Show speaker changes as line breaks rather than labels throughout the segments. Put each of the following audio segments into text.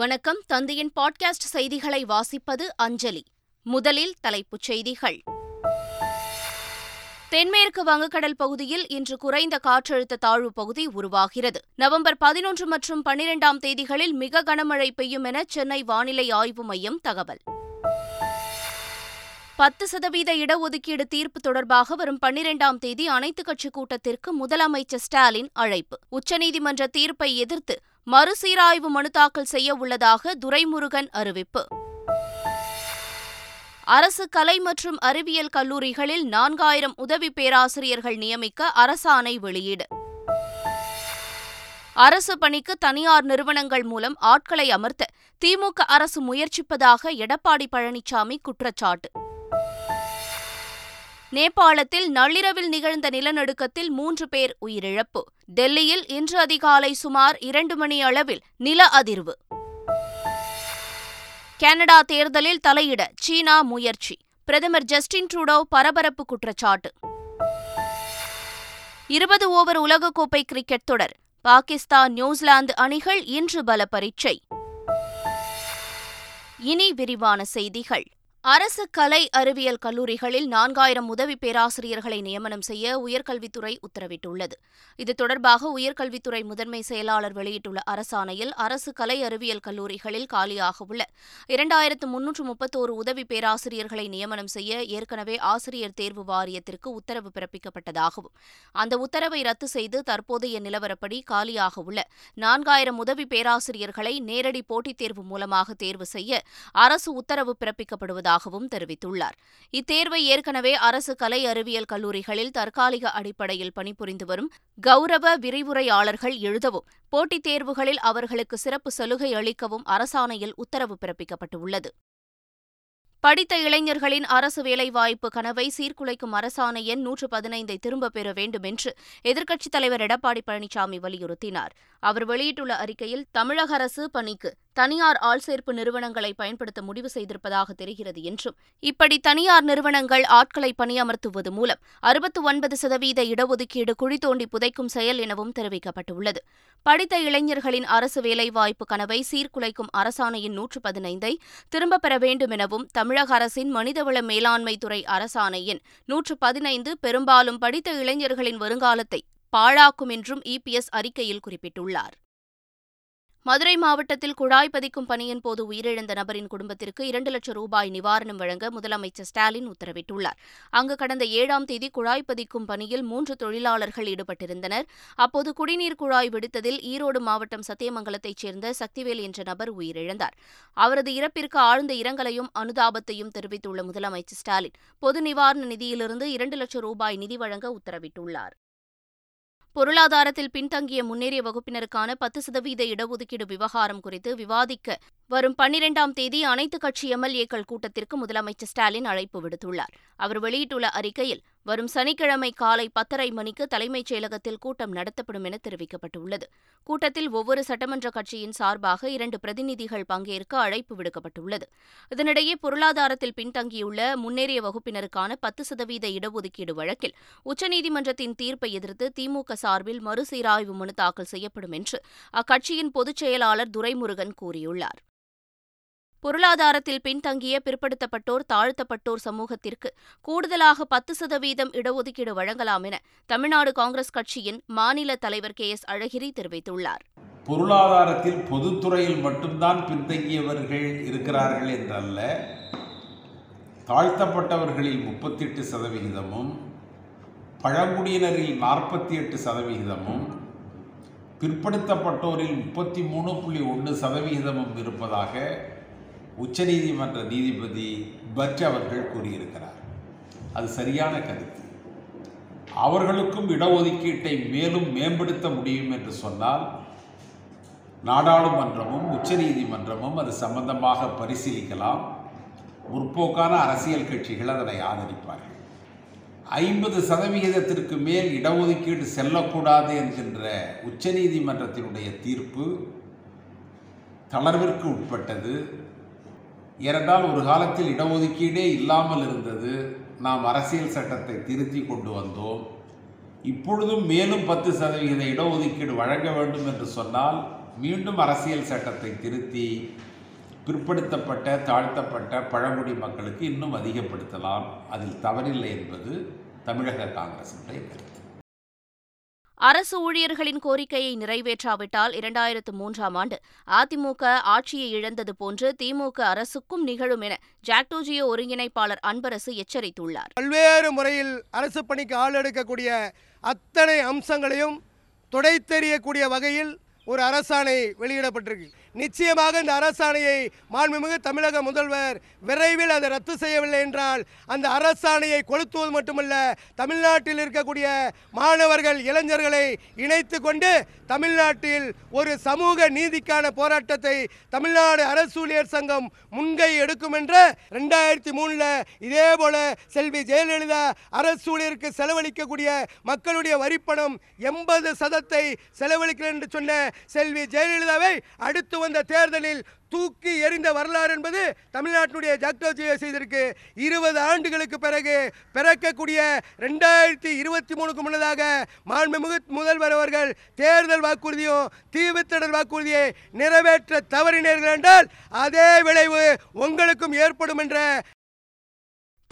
வணக்கம் தந்தையின் பாட்காஸ்ட் செய்திகளை வாசிப்பது அஞ்சலி முதலில் தலைப்புச் செய்திகள் தென்மேற்கு வங்கக்கடல் பகுதியில் இன்று குறைந்த காற்றழுத்த தாழ்வு பகுதி உருவாகிறது நவம்பர் பதினொன்று மற்றும் பன்னிரெண்டாம் தேதிகளில் மிக கனமழை பெய்யும் என சென்னை வானிலை ஆய்வு மையம் தகவல் பத்து சதவீத இடஒதுக்கீடு தீர்ப்பு தொடர்பாக வரும் பன்னிரெண்டாம் தேதி அனைத்துக் கட்சிக் கூட்டத்திற்கு முதலமைச்சர் ஸ்டாலின் அழைப்பு உச்சநீதிமன்ற தீர்ப்பை எதிர்த்து மறுசீராய்வு மனு தாக்கல் செய்ய உள்ளதாக துரைமுருகன் அறிவிப்பு அரசு கலை மற்றும் அறிவியல் கல்லூரிகளில் நான்காயிரம் உதவி பேராசிரியர்கள் நியமிக்க அரசாணை வெளியீடு அரசு பணிக்கு தனியார் நிறுவனங்கள் மூலம் ஆட்களை அமர்த்த திமுக அரசு முயற்சிப்பதாக எடப்பாடி பழனிசாமி குற்றச்சாட்டு நேபாளத்தில் நள்ளிரவில் நிகழ்ந்த நிலநடுக்கத்தில் மூன்று பேர் உயிரிழப்பு டெல்லியில் இன்று அதிகாலை சுமார் இரண்டு மணி அளவில் நில அதிர்வு கனடா தேர்தலில் தலையிட சீனா முயற்சி பிரதமர் ஜஸ்டின் ட்ரூடோ பரபரப்பு குற்றச்சாட்டு இருபது ஓவர் உலகக்கோப்பை கிரிக்கெட் தொடர் பாகிஸ்தான் நியூசிலாந்து அணிகள் இன்று பல பரீட்சை இனி விரிவான செய்திகள் அரசு கலை அறிவியல் கல்லூரிகளில் நான்காயிரம் உதவி பேராசிரியர்களை நியமனம் செய்ய உயர்கல்வித்துறை உத்தரவிட்டுள்ளது இது தொடர்பாக உயர்கல்வித்துறை முதன்மை செயலாளர் வெளியிட்டுள்ள அரசாணையில் அரசு கலை அறிவியல் கல்லூரிகளில் காலியாக உள்ள இரண்டாயிரத்து முன்னூற்று முப்பத்தோரு உதவி பேராசிரியர்களை நியமனம் செய்ய ஏற்கனவே ஆசிரியர் தேர்வு வாரியத்திற்கு உத்தரவு பிறப்பிக்கப்பட்டதாகவும் அந்த உத்தரவை ரத்து செய்து தற்போதைய நிலவரப்படி காலியாக உள்ள நான்காயிரம் உதவி பேராசிரியர்களை நேரடி போட்டித் தேர்வு மூலமாக தேர்வு செய்ய அரசு உத்தரவு பிறப்பிக்கப்படுவதாக உள்ளதாகவும் தெரிவித்துள்ளார் இத்தேர்வை ஏற்கனவே அரசு கலை அறிவியல் கல்லூரிகளில் தற்காலிக அடிப்படையில் பணிபுரிந்து வரும் கௌரவ விரிவுரையாளர்கள் எழுதவும் போட்டித் தேர்வுகளில் அவர்களுக்கு சிறப்பு சலுகை அளிக்கவும் அரசாணையில் உத்தரவு பிறப்பிக்கப்பட்டுள்ளது படித்த இளைஞர்களின் அரசு வேலைவாய்ப்பு கனவை சீர்குலைக்கும் அரசாணை எண் நூற்று பதினைந்தை திரும்பப் பெற வேண்டும் என்று எதிர்க்கட்சித் தலைவர் எடப்பாடி பழனிசாமி வலியுறுத்தினார் அவர் வெளியிட்டுள்ள அறிக்கையில் தமிழக அரசு பணிக்கு தனியார் ஆள்சேர்ப்பு நிறுவனங்களை பயன்படுத்த முடிவு செய்திருப்பதாக தெரிகிறது என்றும் இப்படி தனியார் நிறுவனங்கள் ஆட்களை பணியமர்த்துவது மூலம் அறுபத்து ஒன்பது சதவீத இடஒதுக்கீடு குழி தோண்டி புதைக்கும் செயல் எனவும் தெரிவிக்கப்பட்டுள்ளது படித்த இளைஞர்களின் அரசு வேலைவாய்ப்பு கனவை சீர்குலைக்கும் அரசாணையின் நூற்று பதினைந்தை திரும்பப் பெற வேண்டும் எனவும் தமிழக அரசின் மனிதவள மேலாண்மை துறை அரசாணையின் நூற்று பதினைந்து பெரும்பாலும் படித்த இளைஞர்களின் வருங்காலத்தை பாழாக்கும் என்றும் இபிஎஸ் அறிக்கையில் குறிப்பிட்டுள்ளார் மதுரை மாவட்டத்தில் குழாய் பதிக்கும் பணியின் போது உயிரிழந்த நபரின் குடும்பத்திற்கு இரண்டு லட்சம் ரூபாய் நிவாரணம் வழங்க முதலமைச்சர் ஸ்டாலின் உத்தரவிட்டுள்ளார் அங்கு கடந்த ஏழாம் தேதி குழாய் பதிக்கும் பணியில் மூன்று தொழிலாளர்கள் ஈடுபட்டிருந்தனர் அப்போது குடிநீர் குழாய் விடுத்ததில் ஈரோடு மாவட்டம் சத்தியமங்கலத்தைச் சேர்ந்த சக்திவேல் என்ற நபர் உயிரிழந்தார் அவரது இறப்பிற்கு ஆழ்ந்த இரங்கலையும் அனுதாபத்தையும் தெரிவித்துள்ள முதலமைச்சர் ஸ்டாலின் பொது நிவாரண நிதியிலிருந்து இரண்டு லட்சம் ரூபாய் நிதி வழங்க உத்தரவிட்டுள்ளார் பொருளாதாரத்தில் பின்தங்கிய முன்னேறிய வகுப்பினருக்கான பத்து சதவீத இடஒதுக்கீடு விவகாரம் குறித்து விவாதிக்க வரும் பன்னிரெண்டாம் தேதி அனைத்துக் கட்சி எம்எல்ஏக்கள் கூட்டத்திற்கு முதலமைச்சர் ஸ்டாலின் அழைப்பு விடுத்துள்ளார் அவர் வெளியிட்டுள்ள அறிக்கையில் வரும் சனிக்கிழமை காலை பத்தரை மணிக்கு தலைமைச் செயலகத்தில் கூட்டம் நடத்தப்படும் என தெரிவிக்கப்பட்டுள்ளது கூட்டத்தில் ஒவ்வொரு சட்டமன்ற கட்சியின் சார்பாக இரண்டு பிரதிநிதிகள் பங்கேற்க அழைப்பு விடுக்கப்பட்டுள்ளது இதனிடையே பொருளாதாரத்தில் பின்தங்கியுள்ள முன்னேறிய வகுப்பினருக்கான பத்து சதவீத இடஒதுக்கீடு வழக்கில் உச்சநீதிமன்றத்தின் தீர்ப்பை எதிர்த்து திமுக சார்பில் மறுசீராய்வு மனு தாக்கல் செய்யப்படும் என்று அக்கட்சியின் பொதுச் செயலாளர் துரைமுருகன் கூறியுள்ளார் பொருளாதாரத்தில் பின்தங்கிய பிற்படுத்தப்பட்டோர் தாழ்த்தப்பட்டோர் சமூகத்திற்கு கூடுதலாக பத்து சதவீதம் இடஒதுக்கீடு வழங்கலாம் என தமிழ்நாடு காங்கிரஸ் கட்சியின் மாநில தலைவர் கே எஸ் அழகிரி தெரிவித்துள்ளார்
பொருளாதாரத்தில் பொதுத்துறையில் மட்டும்தான் பின்தங்கியவர்கள் இருக்கிறார்கள் என்றல்ல தாழ்த்தப்பட்டவர்களில் முப்பத்தி எட்டு சதவிகிதமும் பழங்குடியினரில் நாற்பத்தி எட்டு சதவிகிதமும் பிற்படுத்தப்பட்டோரில் முப்பத்தி மூணு புள்ளி ஒன்று சதவிகிதமும் இருப்பதாக உச்சநீதிமன்ற நீதிபதி பட் அவர்கள் கூறியிருக்கிறார் அது சரியான கருத்து அவர்களுக்கும் இடஒதுக்கீட்டை மேலும் மேம்படுத்த முடியும் என்று சொன்னால் நாடாளுமன்றமும் உச்சநீதிமன்றமும் அது சம்பந்தமாக பரிசீலிக்கலாம் முற்போக்கான அரசியல் கட்சிகள் அதனை ஆதரிப்பார்கள் ஐம்பது சதவிகிதத்திற்கு மேல் இடஒதுக்கீடு செல்லக்கூடாது என்கின்ற உச்சநீதிமன்றத்தினுடைய தீர்ப்பு தளர்விற்கு உட்பட்டது ஏனென்றால் ஒரு காலத்தில் இடஒதுக்கீடே இல்லாமல் இருந்தது நாம் அரசியல் சட்டத்தை திருத்தி கொண்டு வந்தோம் இப்பொழுதும் மேலும் பத்து சதவிகித இடஒதுக்கீடு வழங்க வேண்டும் என்று சொன்னால் மீண்டும் அரசியல் சட்டத்தை திருத்தி பிற்படுத்தப்பட்ட தாழ்த்தப்பட்ட பழங்குடி மக்களுக்கு இன்னும் அதிகப்படுத்தலாம் அதில் தவறில்லை என்பது தமிழக காங்கிரசுடைய கருத்து
அரசு ஊழியர்களின் கோரிக்கையை நிறைவேற்றாவிட்டால் இரண்டாயிரத்து மூன்றாம் ஆண்டு அதிமுக ஆட்சியை இழந்தது போன்று திமுக அரசுக்கும் நிகழும் என ஜாக்டோஜியோ ஒருங்கிணைப்பாளர் அன்பரசு எச்சரித்துள்ளார்
பல்வேறு முறையில் அரசு பணிக்கு ஆள் எடுக்கக்கூடிய அத்தனை அம்சங்களையும் துடைத்தெறியக்கூடிய வகையில் ஒரு அரசாணை வெளியிடப்பட்டிருக்கு நிச்சயமாக இந்த அரசாணையை மாண்புமிகு தமிழக முதல்வர் விரைவில் அதை ரத்து செய்யவில்லை என்றால் அந்த அரசாணையை கொளுத்துவது மட்டுமல்ல தமிழ்நாட்டில் இருக்கக்கூடிய மாணவர்கள் இளைஞர்களை இணைத்து கொண்டு தமிழ்நாட்டில் ஒரு சமூக நீதிக்கான போராட்டத்தை தமிழ்நாடு அரசு ஊழியர் சங்கம் முன்கை எடுக்கும் என்ற ரெண்டாயிரத்தி மூணில் இதே போல செல்வி ஜெயலலிதா அரசு ஊழியருக்கு செலவழிக்கக்கூடிய மக்களுடைய வரிப்பணம் எண்பது சதத்தை செலவழிக்கிறேன் என்று சொன்ன செல்வி ஜெயலலிதாவை அடுத்து வந்த தேர்தலில் தூக்கி எறிந்த வரலாறு என்பது தமிழ்நாட்டினுடைய ஜாக்டோஜியை செய்திருக்கு இருபது ஆண்டுகளுக்கு பிறகு பிறக்கக்கூடிய ரெண்டாயிரத்தி இருபத்தி மூணுக்கு முன்னதாக மாண்புமிகு முதல்வர் அவர்கள் தேர்தல் வாக்குறுதியும் தீவுத்திடல் வாக்குறுதியை நிறைவேற்ற தவறினீர்கள் என்றால் அதே விளைவு உங்களுக்கும் ஏற்படும் என்ற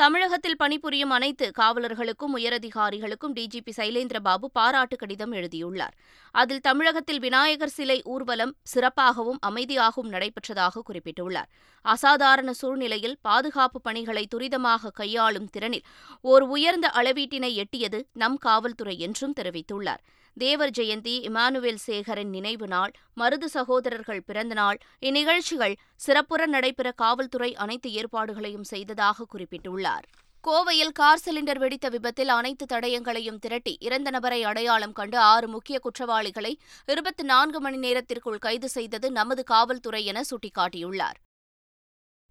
தமிழகத்தில் பணிபுரியும் அனைத்து காவலர்களுக்கும் உயரதிகாரிகளுக்கும் டிஜிபி சைலேந்திரபாபு பாராட்டு கடிதம் எழுதியுள்ளார் அதில் தமிழகத்தில் விநாயகர் சிலை ஊர்வலம் சிறப்பாகவும் அமைதியாகவும் நடைபெற்றதாக குறிப்பிட்டுள்ளார் அசாதாரண சூழ்நிலையில் பாதுகாப்பு பணிகளை துரிதமாக கையாளும் திறனில் ஓர் உயர்ந்த அளவீட்டினை எட்டியது நம் காவல்துறை என்றும் தெரிவித்துள்ளார் தேவர் ஜெயந்தி இமானுவேல் சேகரின் நினைவு நாள் மருது சகோதரர்கள் பிறந்தநாள் இந்நிகழ்ச்சிகள் சிறப்புற நடைபெற காவல்துறை அனைத்து ஏற்பாடுகளையும் செய்ததாக குறிப்பிட்டுள்ளார் கோவையில் கார் சிலிண்டர் வெடித்த விபத்தில் அனைத்து தடயங்களையும் திரட்டி இறந்த நபரை அடையாளம் கண்டு ஆறு முக்கிய குற்றவாளிகளை இருபத்தி நான்கு மணி நேரத்திற்குள் கைது செய்தது நமது காவல்துறை என சுட்டிக்காட்டியுள்ளார்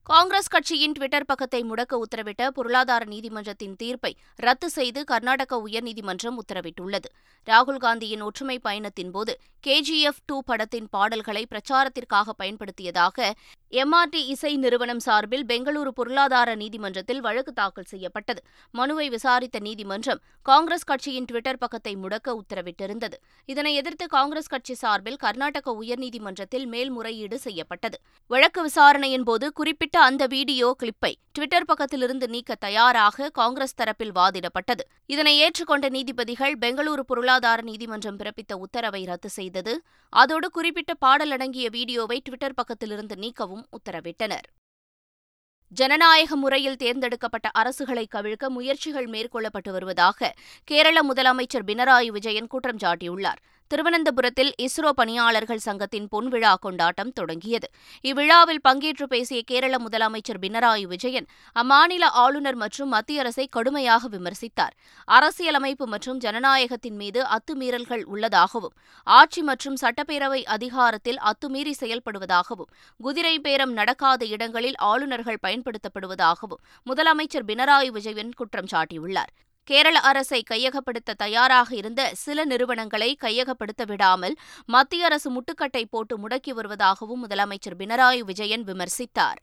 காங்கிரஸ் கட்சியின் டுவிட்டர் பக்கத்தை முடக்க உத்தரவிட்ட பொருளாதார நீதிமன்றத்தின் தீர்ப்பை ரத்து செய்து கர்நாடக உயர்நீதிமன்றம் உத்தரவிட்டுள்ளது ராகுல் காந்தியின் ஒற்றுமை பயணத்தின் போது கேஜிஎஃப் டூ படத்தின் பாடல்களை பிரச்சாரத்திற்காக பயன்படுத்தியதாக எம்ஆர்டி இசை நிறுவனம் சார்பில் பெங்களூரு பொருளாதார நீதிமன்றத்தில் வழக்கு தாக்கல் செய்யப்பட்டது மனுவை விசாரித்த நீதிமன்றம் காங்கிரஸ் கட்சியின் டுவிட்டர் பக்கத்தை முடக்க உத்தரவிட்டிருந்தது இதனை எதிர்த்து காங்கிரஸ் கட்சி சார்பில் கர்நாடக உயர்நீதிமன்றத்தில் மேல்முறையீடு செய்யப்பட்டது வழக்கு விசாரணையின் போது குறிப்பிட்ட வெளியிட்ட அந்த வீடியோ கிளிப்பை ட்விட்டர் பக்கத்திலிருந்து நீக்க தயாராக காங்கிரஸ் தரப்பில் வாதிடப்பட்டது இதனை ஏற்றுக்கொண்ட நீதிபதிகள் பெங்களூரு பொருளாதார நீதிமன்றம் பிறப்பித்த உத்தரவை ரத்து செய்தது அதோடு குறிப்பிட்ட பாடல் அடங்கிய வீடியோவை ட்விட்டர் பக்கத்திலிருந்து நீக்கவும் உத்தரவிட்டனர் ஜனநாயக முறையில் தேர்ந்தெடுக்கப்பட்ட அரசுகளை கவிழ்க்க முயற்சிகள் மேற்கொள்ளப்பட்டு வருவதாக கேரள முதலமைச்சர் பினராயி விஜயன் குற்றம் சாட்டியுள்ளார் திருவனந்தபுரத்தில் இஸ்ரோ பணியாளர்கள் சங்கத்தின் பொன்விழா கொண்டாட்டம் தொடங்கியது இவ்விழாவில் பங்கேற்று பேசிய கேரள முதலமைச்சர் பினராயி விஜயன் அம்மாநில ஆளுநர் மற்றும் மத்திய அரசை கடுமையாக விமர்சித்தார் அரசியலமைப்பு மற்றும் ஜனநாயகத்தின் மீது அத்துமீறல்கள் உள்ளதாகவும் ஆட்சி மற்றும் சட்டப்பேரவை அதிகாரத்தில் அத்துமீறி செயல்படுவதாகவும் குதிரை பேரம் நடக்காத இடங்களில் ஆளுநர்கள் பயன்படுத்தப்படுவதாகவும் முதலமைச்சர் பினராயி விஜயன் குற்றம் சாட்டியுள்ளார் கேரள அரசை கையகப்படுத்த தயாராக இருந்த சில நிறுவனங்களை கையகப்படுத்த விடாமல் மத்திய அரசு முட்டுக்கட்டை போட்டு முடக்கி வருவதாகவும் முதலமைச்சர் பினராயி விஜயன் விமர்சித்தார்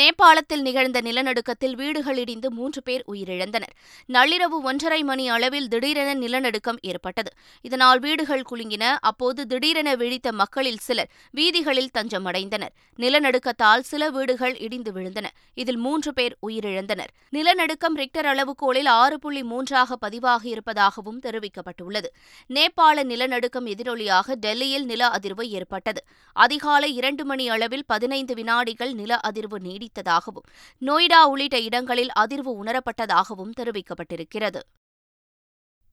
நேபாளத்தில் நிகழ்ந்த நிலநடுக்கத்தில் வீடுகள் இடிந்து மூன்று பேர் உயிரிழந்தனர் நள்ளிரவு ஒன்றரை மணி அளவில் திடீரென நிலநடுக்கம் ஏற்பட்டது இதனால் வீடுகள் குலுங்கின அப்போது திடீரென விழித்த மக்களில் சிலர் வீதிகளில் தஞ்சமடைந்தனர் நிலநடுக்கத்தால் சில வீடுகள் இடிந்து விழுந்தன இதில் மூன்று பேர் உயிரிழந்தனர் நிலநடுக்கம் ரிக்டர் அளவுகோலில் ஆறு புள்ளி மூன்றாக பதிவாகியிருப்பதாகவும் இருப்பதாகவும் தெரிவிக்கப்பட்டுள்ளது நேபாள நிலநடுக்கம் எதிரொலியாக டெல்லியில் நில அதிர்வு ஏற்பட்டது அதிகாலை இரண்டு மணி அளவில் பதினைந்து வினாடிகள் நில அதிர்வு நீடி நீடித்ததாகவும் நொய்டா உள்ளிட்ட இடங்களில் அதிர்வு உணரப்பட்டதாகவும் தெரிவிக்கப்பட்டிருக்கிறது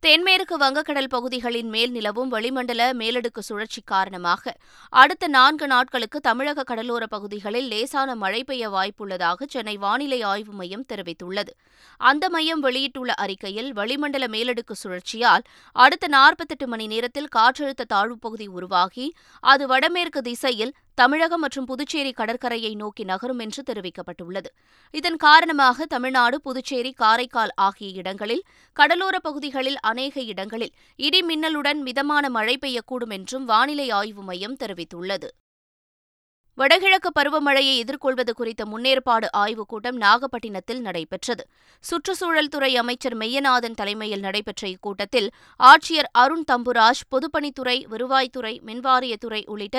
தென்மேற்கு வங்கக்கடல் பகுதிகளின் மேல் நிலவும் வளிமண்டல மேலடுக்கு சுழற்சி காரணமாக அடுத்த நான்கு நாட்களுக்கு தமிழக கடலோர பகுதிகளில் லேசான மழை பெய்ய வாய்ப்புள்ளதாக சென்னை வானிலை ஆய்வு மையம் தெரிவித்துள்ளது அந்த மையம் வெளியிட்டுள்ள அறிக்கையில் வளிமண்டல மேலடுக்கு சுழற்சியால் அடுத்த நாற்பத்தெட்டு மணி நேரத்தில் காற்றழுத்த தாழ்வுப்பகுதி உருவாகி அது வடமேற்கு திசையில் தமிழகம் மற்றும் புதுச்சேரி கடற்கரையை நோக்கி நகரும் என்று தெரிவிக்கப்பட்டுள்ளது இதன் காரணமாக தமிழ்நாடு புதுச்சேரி காரைக்கால் ஆகிய இடங்களில் கடலோரப் பகுதிகளில் அநேக இடங்களில் இடி மின்னலுடன் மிதமான மழை பெய்யக்கூடும் என்றும் வானிலை ஆய்வு மையம் தெரிவித்துள்ளது வடகிழக்கு பருவமழையை எதிர்கொள்வது குறித்த முன்னேற்பாடு ஆய்வுக் கூட்டம் நாகப்பட்டினத்தில் நடைபெற்றது சுற்றுச்சூழல் துறை அமைச்சர் மெய்யநாதன் தலைமையில் நடைபெற்ற இக்கூட்டத்தில் ஆட்சியர் அருண் தம்புராஜ் பொதுப்பணித்துறை வருவாய்த்துறை மின்வாரியத்துறை உள்ளிட்ட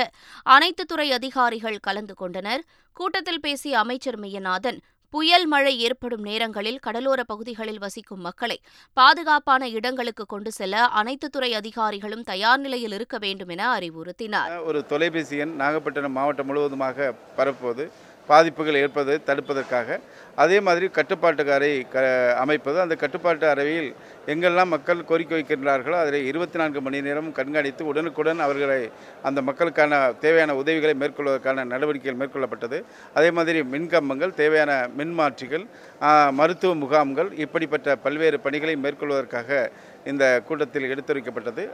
அனைத்து துறை அதிகாரிகள் கலந்து கொண்டனர் கூட்டத்தில் பேசிய அமைச்சர் மெய்யநாதன் புயல் மழை ஏற்படும் நேரங்களில் கடலோர பகுதிகளில் வசிக்கும் மக்களை பாதுகாப்பான இடங்களுக்கு கொண்டு செல்ல அனைத்து துறை அதிகாரிகளும் தயார் நிலையில் இருக்க வேண்டும் என அறிவுறுத்தினார்
ஒரு தொலைபேசி எண் நாகப்பட்டினம் மாவட்டம் முழுவதுமாக பரப்புவது பாதிப்புகள் ஏற்பதை தடுப்பதற்காக அதே மாதிரி கட்டுப்பாட்டு அறை க அமைப்பது அந்த கட்டுப்பாட்டு அறையில் எங்கெல்லாம் மக்கள் கோரிக்கை வைக்கின்றார்களோ அதில் இருபத்தி நான்கு மணி நேரம் கண்காணித்து உடனுக்குடன் அவர்களை அந்த மக்களுக்கான தேவையான உதவிகளை மேற்கொள்வதற்கான நடவடிக்கைகள் மேற்கொள்ளப்பட்டது அதே மாதிரி மின்கம்பங்கள் தேவையான மின்மாற்றிகள் மருத்துவ முகாம்கள் இப்படிப்பட்ட பல்வேறு பணிகளை மேற்கொள்வதற்காக இந்த கூட்டத்தில் எடுத்துரைக்கப்பட்டது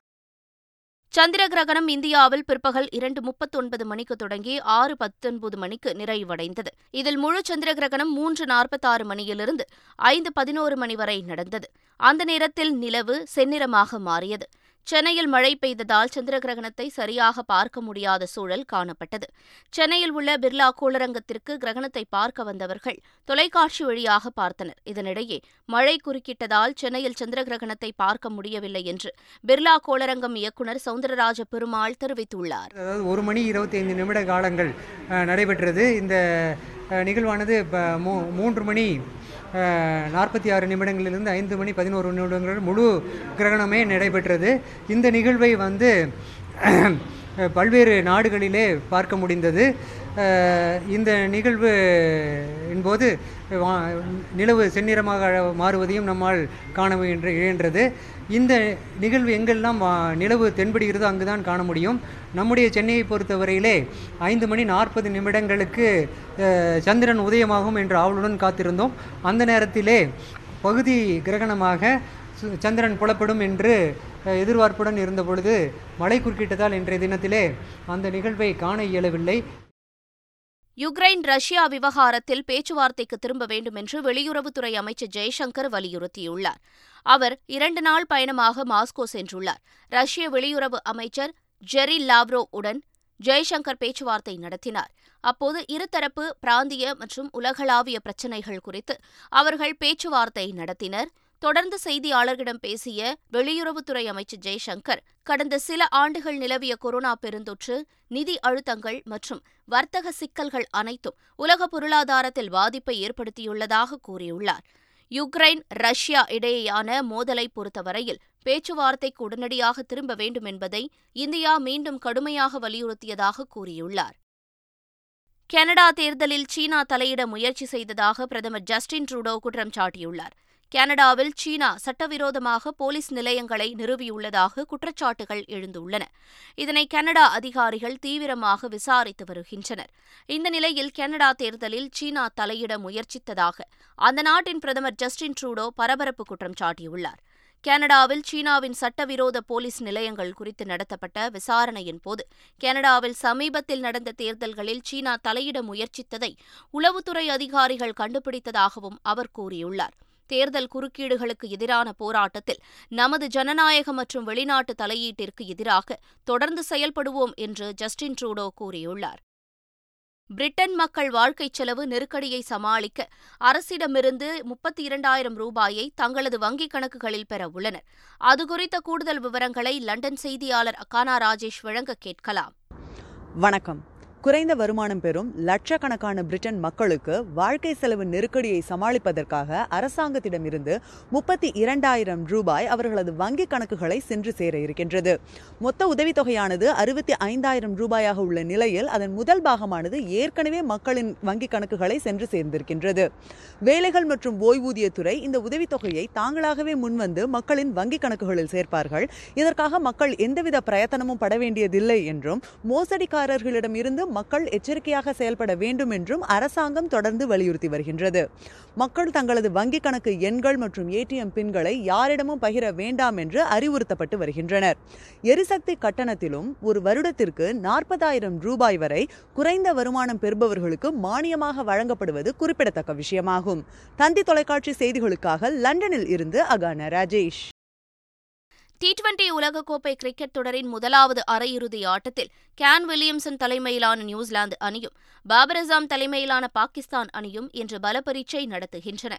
சந்திர கிரகணம் இந்தியாவில் பிற்பகல் இரண்டு முப்பத்தொன்பது மணிக்கு தொடங்கி ஆறு பத்தொன்பது மணிக்கு நிறைவடைந்தது இதில் முழு சந்திர கிரகணம் மூன்று நாற்பத்தாறு மணியிலிருந்து ஐந்து பதினோரு மணி வரை நடந்தது அந்த நேரத்தில் நிலவு செந்நிறமாக மாறியது சென்னையில் மழை பெய்ததால் சந்திர கிரகணத்தை சரியாக பார்க்க முடியாத சூழல் காணப்பட்டது சென்னையில் உள்ள பிர்லா கூலரங்கத்திற்கு கிரகணத்தை பார்க்க வந்தவர்கள் தொலைக்காட்சி வழியாக பார்த்தனர் இதனிடையே மழை குறுக்கிட்டதால் சென்னையில் சந்திர கிரகணத்தை பார்க்க முடியவில்லை என்று பிர்லா கோளரங்கம் இயக்குநர் சவுந்தரராஜ பெருமாள்
தெரிவித்துள்ளார் ஒரு மணி இருபத்தி ஐந்து நிமிட காலங்கள் நடைபெற்றது இந்த நிகழ்வானது மூன்று மணி நாற்பத்தி ஆறு நிமிடங்களிலிருந்து ஐந்து மணி பதினோரு நிமிடங்கள் முழு கிரகணமே நடைபெற்றது இந்த நிகழ்வை வந்து பல்வேறு நாடுகளிலே பார்க்க முடிந்தது இந்த நிகழ்வு என்போது நிலவு செந்நிறமாக மாறுவதையும் நம்மால் காண இயன்றது இந்த நிகழ்வு எங்கெல்லாம் நிலவு தென்படுகிறதோ அங்கு தான் காண முடியும் நம்முடைய சென்னையை பொறுத்தவரையிலே ஐந்து மணி நாற்பது நிமிடங்களுக்கு சந்திரன் உதயமாகும் என்று ஆவலுடன் காத்திருந்தோம் அந்த நேரத்திலே பகுதி கிரகணமாக சந்திரன் புலப்படும் என்று எதிர்பார்ப்புடன் இருந்த பொழுது மழை குறுக்கிட்டதால் இன்றைய தினத்திலே அந்த நிகழ்வை காண இயலவில்லை
யுக்ரைன் ரஷ்யா விவகாரத்தில் பேச்சுவார்த்தைக்கு திரும்ப வேண்டும் என்று வெளியுறவுத்துறை அமைச்சர் ஜெய்சங்கர் வலியுறுத்தியுள்ளார் அவர் இரண்டு நாள் பயணமாக மாஸ்கோ சென்றுள்ளார் ரஷ்ய வெளியுறவு அமைச்சர் ஜெரி லாவ்ரோ உடன் ஜெய்சங்கர் பேச்சுவார்த்தை நடத்தினார் அப்போது இருதரப்பு பிராந்திய மற்றும் உலகளாவிய பிரச்சினைகள் குறித்து அவர்கள் பேச்சுவார்த்தை நடத்தினர் தொடர்ந்து செய்தியாளர்களிடம் பேசிய வெளியுறவுத்துறை அமைச்சர் ஜெய்சங்கர் கடந்த சில ஆண்டுகள் நிலவிய கொரோனா பெருந்தொற்று நிதி அழுத்தங்கள் மற்றும் வர்த்தக சிக்கல்கள் அனைத்தும் உலக பொருளாதாரத்தில் பாதிப்பை ஏற்படுத்தியுள்ளதாக கூறியுள்ளார் யுக்ரைன் ரஷ்யா இடையேயான மோதலை பொறுத்தவரையில் பேச்சுவார்த்தைக்கு உடனடியாக திரும்ப வேண்டும் என்பதை இந்தியா மீண்டும் கடுமையாக வலியுறுத்தியதாக கூறியுள்ளார் கனடா தேர்தலில் சீனா தலையிட முயற்சி செய்ததாக பிரதமர் ஜஸ்டின் ட்ரூடோ குற்றம் சாட்டியுள்ளார் கனடாவில் சீனா சட்டவிரோதமாக போலீஸ் நிலையங்களை நிறுவியுள்ளதாக குற்றச்சாட்டுகள் எழுந்துள்ளன இதனை கனடா அதிகாரிகள் தீவிரமாக விசாரித்து வருகின்றனர் இந்த நிலையில் கனடா தேர்தலில் சீனா தலையிட முயற்சித்ததாக அந்த நாட்டின் பிரதமர் ஜஸ்டின் ட்ரூடோ பரபரப்பு குற்றம் சாட்டியுள்ளார் கனடாவில் சீனாவின் சட்டவிரோத போலீஸ் நிலையங்கள் குறித்து நடத்தப்பட்ட விசாரணையின் போது கனடாவில் சமீபத்தில் நடந்த தேர்தல்களில் சீனா தலையிட முயற்சித்ததை உளவுத்துறை அதிகாரிகள் கண்டுபிடித்ததாகவும் அவர் கூறியுள்ளார் தேர்தல் குறுக்கீடுகளுக்கு எதிரான போராட்டத்தில் நமது ஜனநாயக மற்றும் வெளிநாட்டு தலையீட்டிற்கு எதிராக தொடர்ந்து செயல்படுவோம் என்று ஜஸ்டின் ட்ரூடோ கூறியுள்ளார் பிரிட்டன் மக்கள் வாழ்க்கைச் செலவு நெருக்கடியை சமாளிக்க அரசிடமிருந்து முப்பத்தி இரண்டாயிரம் ரூபாயை தங்களது வங்கிக் கணக்குகளில் பெற உள்ளனர் அது குறித்த கூடுதல் விவரங்களை லண்டன் செய்தியாளர் அக்கானா ராஜேஷ் வழங்க கேட்கலாம் வணக்கம் குறைந்த வருமானம் பெறும் லட்சக்கணக்கான பிரிட்டன் மக்களுக்கு வாழ்க்கை செலவு நெருக்கடியை சமாளிப்பதற்காக அரசாங்கத்திடமிருந்து முப்பத்தி இரண்டாயிரம் ரூபாய் அவர்களது வங்கி கணக்குகளை சென்று சேர இருக்கின்றது மொத்த உதவித்தொகையானது அறுபத்தி ஐந்தாயிரம் ரூபாயாக உள்ள நிலையில் அதன் முதல் பாகமானது ஏற்கனவே மக்களின் வங்கி கணக்குகளை சென்று சேர்ந்திருக்கின்றது வேலைகள் மற்றும் ஓய்வூதியத்துறை இந்த உதவித்தொகையை தாங்களாகவே முன்வந்து மக்களின் வங்கி கணக்குகளில் சேர்ப்பார்கள் இதற்காக மக்கள் எந்தவித பிரயத்தனமும் பட வேண்டியதில்லை என்றும் மோசடிக்காரர்களிடமிருந்து மக்கள் எச்சரிக்கையாக செயல்பட வேண்டும் என்றும் அரசாங்கம் தொடர்ந்து வலியுறுத்தி வருகின்றது மக்கள் தங்களது வங்கிக் கணக்கு எண்கள் மற்றும் ஏடிஎம் பின்களை யாரிடமும் பகிர வேண்டாம் என்று அறிவுறுத்தப்பட்டு வருகின்றனர் எரிசக்தி கட்டணத்திலும் ஒரு வருடத்திற்கு நாற்பதாயிரம் ரூபாய் வரை குறைந்த வருமானம் பெறுபவர்களுக்கு மானியமாக வழங்கப்படுவது குறிப்பிடத்தக்க விஷயமாகும் தந்தி தொலைக்காட்சி செய்திகளுக்காக லண்டனில் இருந்து அகான ராஜேஷ் டி டுவெண்டி உலகக்கோப்பை கிரிக்கெட் தொடரின் முதலாவது அரையிறுதி ஆட்டத்தில் கேன் வில்லியம்சன் தலைமையிலான நியூசிலாந்து அணியும் பாபர் அசாம் தலைமையிலான பாகிஸ்தான் அணியும் இன்று பலப்பரீட்சை நடத்துகின்றன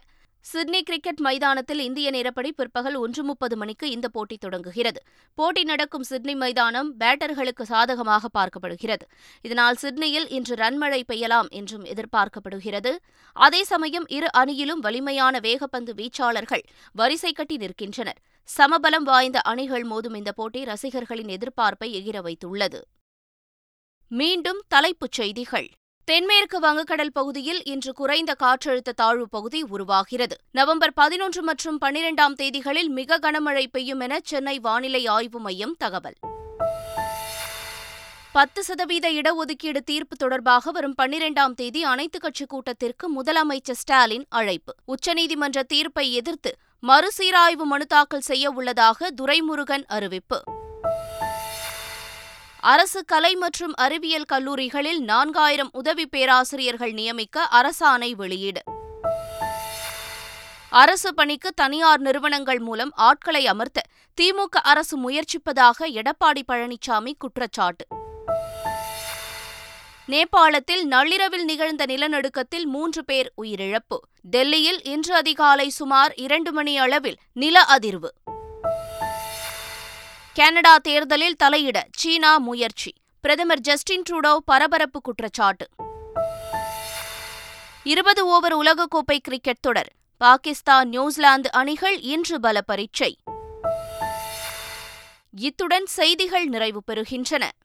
சிட்னி கிரிக்கெட் மைதானத்தில் இந்திய நேரப்படி பிற்பகல் ஒன்று முப்பது மணிக்கு இந்த போட்டி தொடங்குகிறது போட்டி நடக்கும் சிட்னி மைதானம் பேட்டர்களுக்கு சாதகமாக பார்க்கப்படுகிறது இதனால் சிட்னியில் இன்று ரன்மழை பெய்யலாம் என்றும் எதிர்பார்க்கப்படுகிறது அதே சமயம் இரு அணியிலும் வலிமையான வேகப்பந்து வீச்சாளர்கள் வரிசை கட்டி நிற்கின்றனர் சமபலம் வாய்ந்த அணிகள் மோதும் இந்த போட்டி ரசிகர்களின் எதிர்பார்ப்பை எகிர வைத்துள்ளது மீண்டும் தலைப்புச் செய்திகள் தென்மேற்கு வங்கக்கடல் பகுதியில் இன்று குறைந்த காற்றழுத்த தாழ்வு பகுதி உருவாகிறது நவம்பர் பதினொன்று மற்றும் பனிரெண்டாம் தேதிகளில் மிக கனமழை பெய்யும் என சென்னை வானிலை ஆய்வு மையம் தகவல் பத்து சதவீத இடஒதுக்கீடு தீர்ப்பு தொடர்பாக வரும் பன்னிரெண்டாம் தேதி அனைத்துக் கட்சி கூட்டத்திற்கு முதலமைச்சர் ஸ்டாலின் அழைப்பு உச்சநீதிமன்ற தீர்ப்பை எதிர்த்து மறுசீராய்வு மனு தாக்கல் செய்ய உள்ளதாக துரைமுருகன் அறிவிப்பு அரசு கலை மற்றும் அறிவியல் கல்லூரிகளில் நான்காயிரம் உதவி பேராசிரியர்கள் நியமிக்க அரசாணை வெளியீடு அரசு பணிக்கு தனியார் நிறுவனங்கள் மூலம் ஆட்களை அமர்த்த திமுக அரசு முயற்சிப்பதாக எடப்பாடி பழனிசாமி குற்றச்சாட்டு நேபாளத்தில் நள்ளிரவில் நிகழ்ந்த நிலநடுக்கத்தில் மூன்று பேர் உயிரிழப்பு டெல்லியில் இன்று அதிகாலை சுமார் இரண்டு மணி அளவில் நில அதிர்வு கனடா தேர்தலில் தலையிட சீனா முயற்சி பிரதமர் ஜஸ்டின் ட்ரூடோ பரபரப்பு குற்றச்சாட்டு இருபது ஓவர் உலகக்கோப்பை கிரிக்கெட் தொடர் பாகிஸ்தான் நியூசிலாந்து அணிகள் இன்று பல பரீட்சை இத்துடன் செய்திகள் நிறைவு பெறுகின்றன